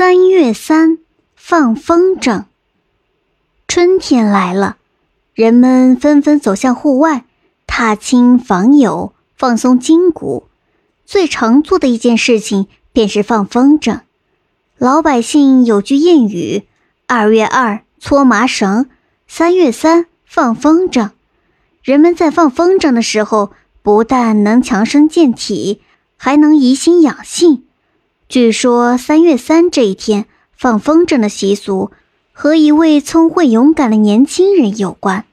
三月三，放风筝。春天来了，人们纷纷走向户外，踏青访友，放松筋骨。最常做的一件事情便是放风筝。老百姓有句谚语：“二月二搓麻绳，三月三放风筝。”人们在放风筝的时候，不但能强身健体，还能怡心养性。据说三月三这一天放风筝的习俗和一位聪慧勇敢的年轻人有关。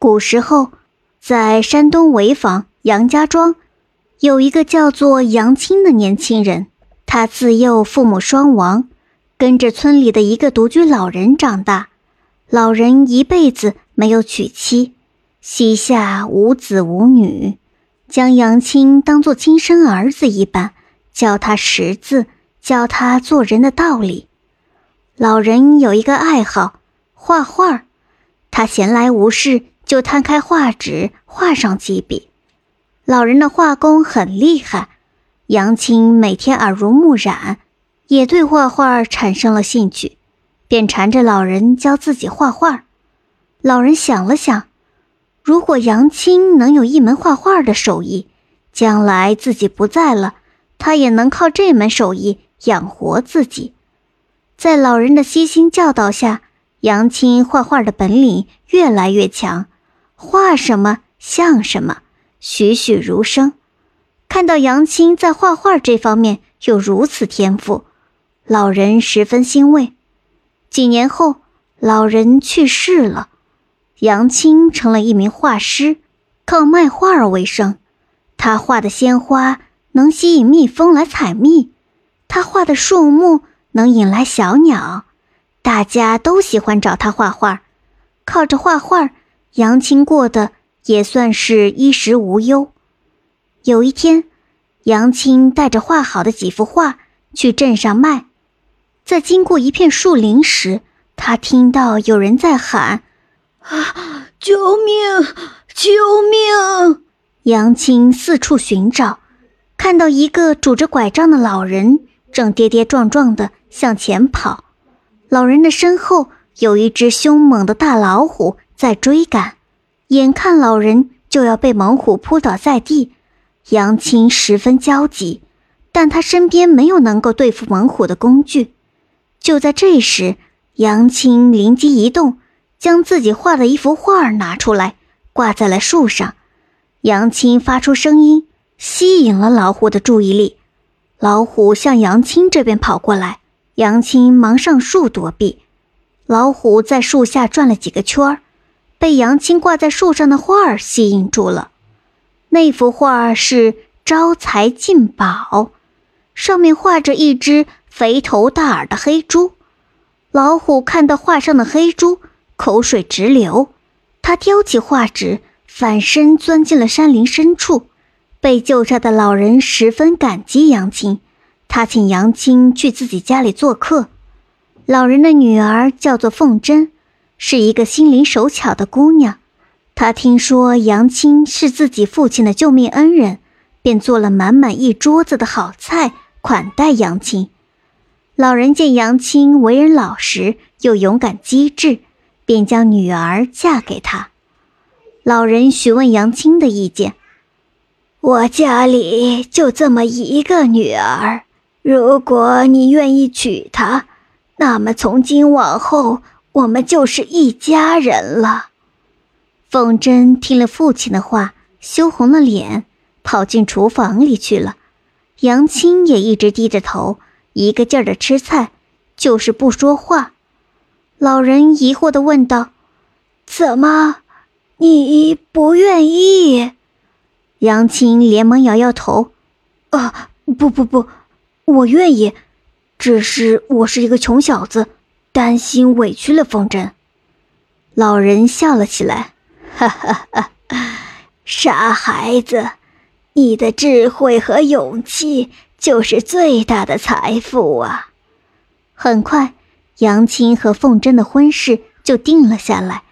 古时候，在山东潍坊杨家庄，有一个叫做杨青的年轻人。他自幼父母双亡，跟着村里的一个独居老人长大。老人一辈子没有娶妻，膝下无子无女，将杨青当作亲生儿子一般。教他识字，教他做人的道理。老人有一个爱好，画画。他闲来无事，就摊开画纸，画上几笔。老人的画工很厉害，杨青每天耳濡目染，也对画画产生了兴趣，便缠着老人教自己画画。老人想了想，如果杨青能有一门画画的手艺，将来自己不在了。他也能靠这门手艺养活自己，在老人的悉心教导下，杨青画画的本领越来越强，画什么像什么，栩栩如生。看到杨青在画画这方面有如此天赋，老人十分欣慰。几年后，老人去世了，杨青成了一名画师，靠卖画为生。他画的鲜花。能吸引蜜蜂来采蜜，他画的树木能引来小鸟，大家都喜欢找他画画。靠着画画，杨青过得也算是衣食无忧。有一天，杨青带着画好的几幅画去镇上卖，在经过一片树林时，他听到有人在喊：“啊，救命！救命！”杨青四处寻找。看到一个拄着拐杖的老人正跌跌撞撞地向前跑，老人的身后有一只凶猛的大老虎在追赶，眼看老人就要被猛虎扑倒在地，杨青十分焦急，但他身边没有能够对付猛虎的工具。就在这时，杨青灵机一动，将自己画的一幅画拿出来挂在了树上，杨青发出声音。吸引了老虎的注意力，老虎向杨青这边跑过来，杨青忙上树躲避。老虎在树下转了几个圈儿，被杨青挂在树上的画儿吸引住了。那幅画是招财进宝，上面画着一只肥头大耳的黑猪。老虎看到画上的黑猪，口水直流，他叼起画纸，反身钻进了山林深处。被救下的老人十分感激杨青，他请杨青去自己家里做客。老人的女儿叫做凤珍，是一个心灵手巧的姑娘。她听说杨青是自己父亲的救命恩人，便做了满满一桌子的好菜款待杨青。老人见杨青为人老实又勇敢机智，便将女儿嫁给他。老人询问杨青的意见。我家里就这么一个女儿，如果你愿意娶她，那么从今往后我们就是一家人了。凤珍听了父亲的话，羞红了脸，跑进厨房里去了。杨青也一直低着头，一个劲儿的吃菜，就是不说话。老人疑惑地问道：“怎么，你不愿意？”杨青连忙摇摇头：“啊，不不不，我愿意，只是我是一个穷小子，担心委屈了凤珍。”老人笑了起来：“哈哈哈，傻孩子，你的智慧和勇气就是最大的财富啊！”很快，杨青和凤珍的婚事就定了下来，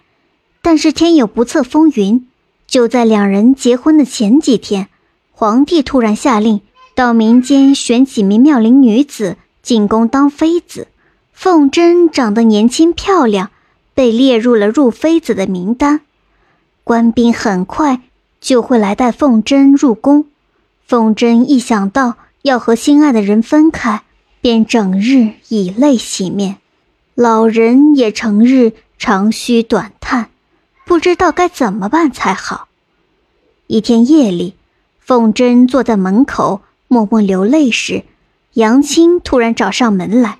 但是天有不测风云。就在两人结婚的前几天，皇帝突然下令到民间选几名妙龄女子进宫当妃子。凤贞长得年轻漂亮，被列入了入妃子的名单。官兵很快就会来带凤贞入宫。凤贞一想到要和心爱的人分开，便整日以泪洗面。老人也成日长吁短叹，不知道该怎么办才好。一天夜里，凤贞坐在门口默默流泪时，杨青突然找上门来。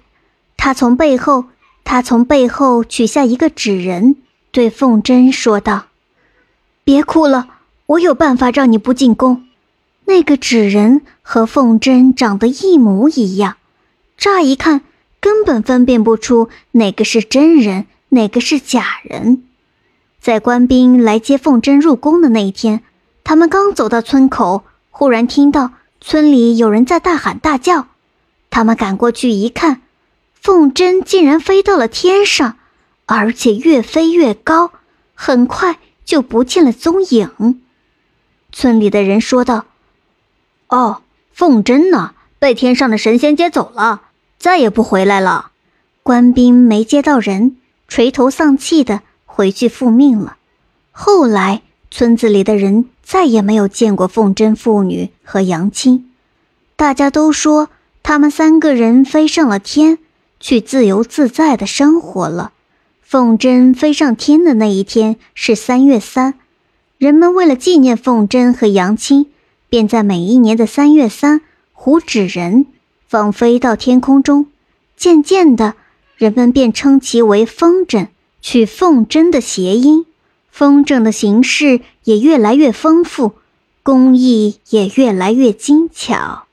他从背后，他从背后取下一个纸人，对凤贞说道：“别哭了，我有办法让你不进宫。”那个纸人和凤贞长得一模一样，乍一看。根本分辨不出哪个是真人，哪个是假人。在官兵来接凤珍入宫的那一天，他们刚走到村口，忽然听到村里有人在大喊大叫。他们赶过去一看，凤珍竟然飞到了天上，而且越飞越高，很快就不见了踪影。村里的人说道：“哦，凤珍呢？被天上的神仙接走了。”再也不回来了，官兵没接到人，垂头丧气的回去复命了。后来村子里的人再也没有见过凤贞父女和杨青，大家都说他们三个人飞上了天，去自由自在的生活了。凤贞飞上天的那一天是三月三，人们为了纪念凤贞和杨青，便在每一年的三月三糊纸人。放飞到天空中，渐渐的，人们便称其为风筝，取凤筝的谐音。风筝的形式也越来越丰富，工艺也越来越精巧。